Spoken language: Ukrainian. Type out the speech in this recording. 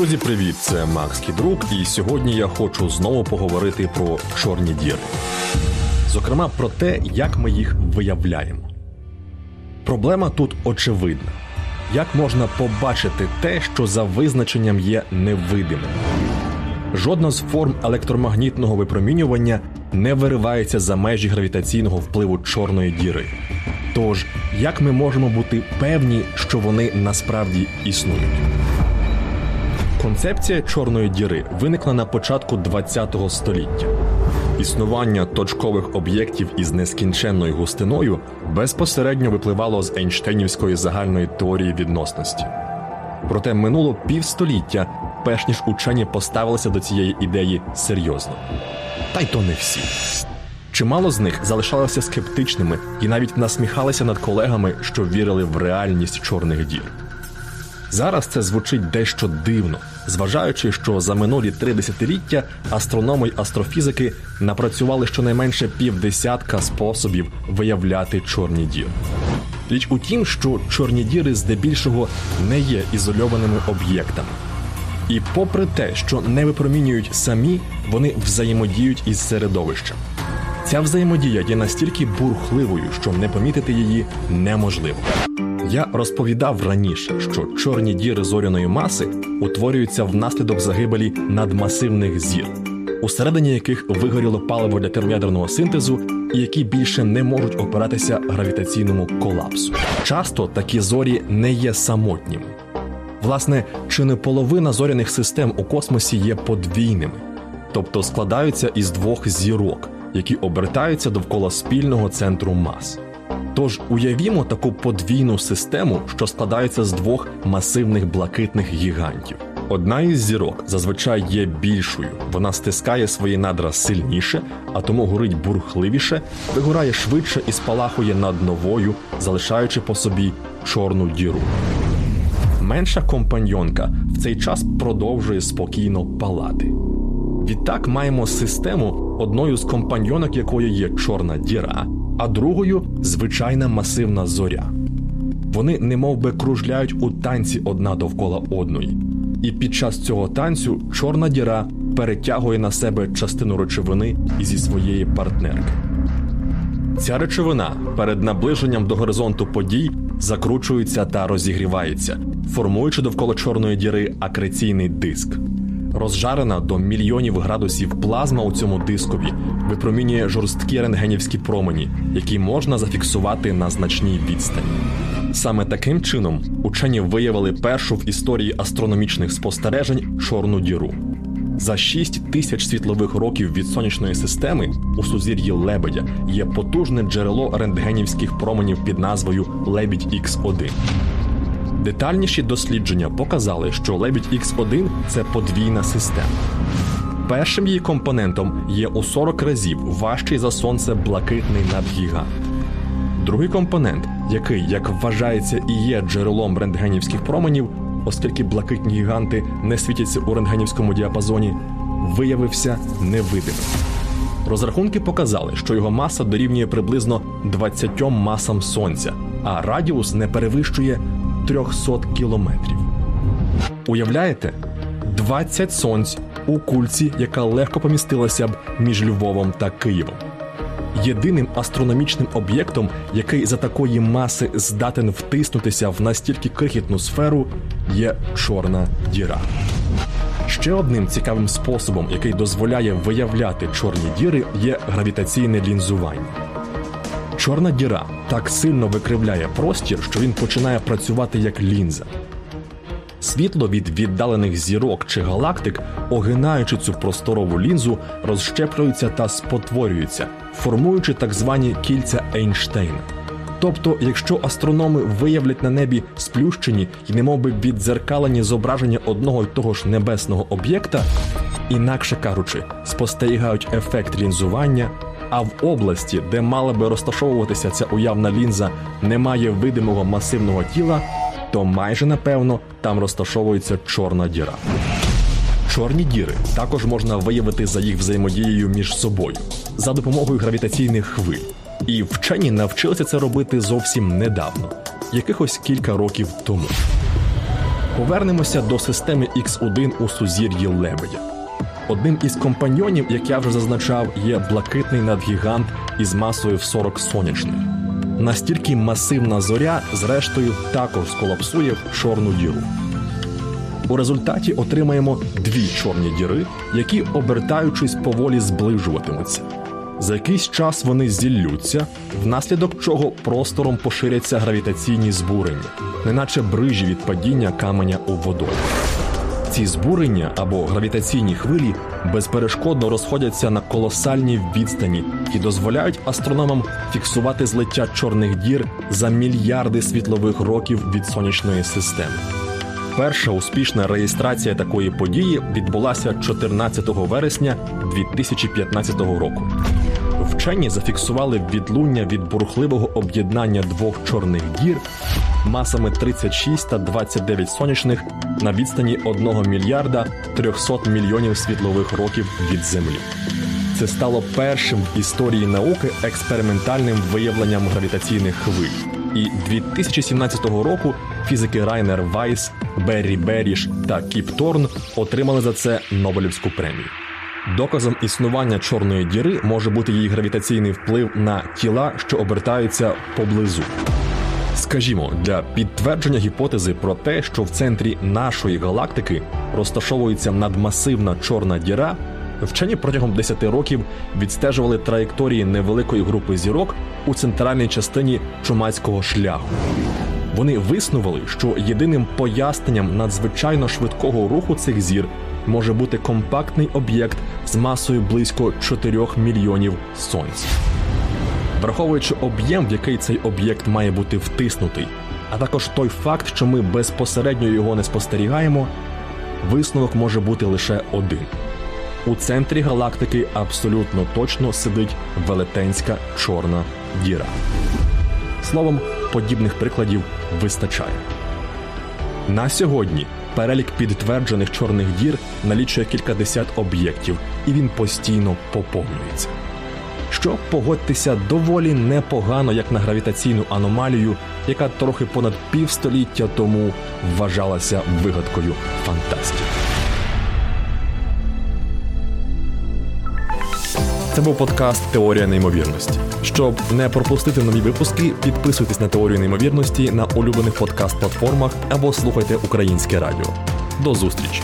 Друзі, привіт! Це Макс Кідрук, і сьогодні я хочу знову поговорити про чорні діри. Зокрема, про те, як ми їх виявляємо. Проблема тут очевидна: як можна побачити те, що за визначенням є невидимим. Жодна з форм електромагнітного випромінювання не виривається за межі гравітаційного впливу чорної діри. Тож, як ми можемо бути певні, що вони насправді існують? Концепція чорної діри виникла на початку ХХ століття. Існування точкових об'єктів із нескінченною густиною безпосередньо випливало з Ейнштейнівської загальної теорії відносності. Проте минуло півстоліття, перш ніж учені поставилися до цієї ідеї серйозно. Та й то не всі. Чимало з них залишалися скептичними і навіть насміхалися над колегами, що вірили в реальність чорних дір. Зараз це звучить дещо дивно, зважаючи, що за минулі три десятиліття астрономи й астрофізики напрацювали щонайменше півдесятка способів виявляти чорні діри. Річ у тім, що чорні діри здебільшого не є ізольованими об'єктами. І попри те, що не випромінюють самі, вони взаємодіють із середовищем. Ця взаємодія є настільки бурхливою, що не помітити її неможливо. Я розповідав раніше, що чорні діри зоряної маси утворюються внаслідок загибелі надмасивних зір, усередині яких вигоріло паливо для термоядерного синтезу, і які більше не можуть опиратися гравітаційному колапсу. Часто такі зорі не є самотніми. Власне, чи не половина зоряних систем у космосі є подвійними, тобто складаються із двох зірок, які обертаються довкола спільного центру мас. Тож уявімо таку подвійну систему, що складається з двох масивних блакитних гігантів. Одна із зірок зазвичай є більшою, вона стискає свої надра сильніше, а тому горить бурхливіше, вигорає швидше і спалахує над новою, залишаючи по собі чорну діру. Менша компаньонка в цей час продовжує спокійно палати. Відтак маємо систему, одною з компаньонок якої є чорна діра, а другою звичайна масивна зоря. Вони немов би кружляють у танці одна довкола одної, і під час цього танцю чорна діра перетягує на себе частину речовини зі своєї партнерки. Ця речовина перед наближенням до горизонту подій закручується та розігрівається, формуючи довкола чорної діри акреційний диск. Розжарена до мільйонів градусів плазма у цьому дискові випромінює жорсткі рентгенівські промені, які можна зафіксувати на значній відстані. Саме таким чином учені виявили першу в історії астрономічних спостережень чорну діру. За 6 тисяч світлових років від сонячної системи у сузір'ї Лебедя є потужне джерело рентгенівських променів під назвою Лебідь Х1. Детальніші дослідження показали, що Лебідь Х1 це подвійна система. Першим її компонентом є у 40 разів важчий за сонце блакитний надгігант. Другий компонент, який, як вважається, і є джерелом рентгенівських променів, оскільки блакитні гіганти не світяться у рентгенівському діапазоні, виявився невидимим. Розрахунки показали, що його маса дорівнює приблизно 20 масам сонця, а радіус не перевищує 300 кілометрів. Уявляєте? 20 сонць у кульці, яка легко помістилася б між Львовом та Києвом. Єдиним астрономічним об'єктом, який за такої маси здатен втиснутися в настільки крихітну сферу, є чорна діра. Ще одним цікавим способом, який дозволяє виявляти чорні діри, є гравітаційне лінзування. Чорна діра так сильно викривляє простір, що він починає працювати як лінза. Світло від віддалених зірок чи галактик, огинаючи цю просторову лінзу, розщеплюється та спотворюється, формуючи так звані кільця Ейнштейна. Тобто, якщо астрономи виявлять на небі сплющені і немовби віддзеркалені зображення одного й того ж небесного об'єкта, інакше кажучи, спостерігають ефект лінзування, а в області, де мала би розташовуватися ця уявна лінза, немає видимого масивного тіла, то майже напевно там розташовується чорна діра. Чорні діри також можна виявити за їх взаємодією між собою за допомогою гравітаційних хвиль. І вчені навчилися це робити зовсім недавно, якихось кілька років тому. Повернемося до системи X1 у сузір'ї Лебедя. Одним із компаньйонів, як я вже зазначав, є блакитний надгігант із масою в 40 сонячних. Настільки масивна зоря, зрештою, також сколапсує в чорну діру. У результаті отримаємо дві чорні діри, які, обертаючись, поволі зближуватимуться. За якийсь час вони зіллються, внаслідок чого простором поширяться гравітаційні збурення, неначе брижі від падіння каменя у водою. Ці збурення або гравітаційні хвилі безперешкодно розходяться на колосальній відстані і дозволяють астрономам фіксувати злиття чорних дір за мільярди світлових років від сонячної системи. Перша успішна реєстрація такої події відбулася 14 вересня 2015 року. Вчені зафіксували відлуння від бурхливого об'єднання двох чорних дір масами 36 та 29 сонячних на відстані 1 мільярда 300 мільйонів світлових років від Землі. Це стало першим в історії науки експериментальним виявленням гравітаційних хвиль. І 2017 року фізики Райнер Вайс, Беррі Беріш та Кіп Торн отримали за це Нобелівську премію. Доказом існування чорної діри може бути її гравітаційний вплив на тіла, що обертаються поблизу. Скажімо, для підтвердження гіпотези про те, що в центрі нашої галактики розташовується надмасивна чорна діра, вчені протягом 10 років відстежували траєкторії невеликої групи зірок у центральній частині чумацького шляху. Вони виснували, що єдиним поясненням надзвичайно швидкого руху цих зір може бути компактний об'єкт з масою близько 4 мільйонів сонць. Враховуючи об'єм, в який цей об'єкт має бути втиснутий, а також той факт, що ми безпосередньо його не спостерігаємо, висновок може бути лише один. У центрі галактики абсолютно точно сидить велетенська чорна діра. Словом, подібних прикладів вистачає. На сьогодні перелік підтверджених чорних дір налічує кількадесят об'єктів, і він постійно поповнюється. Що погодьтеся доволі непогано як на гравітаційну аномалію, яка трохи понад півстоліття тому вважалася вигадкою фантастики. Це був подкаст Теорія неймовірності. Щоб не пропустити нові випуски, підписуйтесь на теорію неймовірності на улюблених подкаст-платформах або слухайте українське радіо. До зустрічі!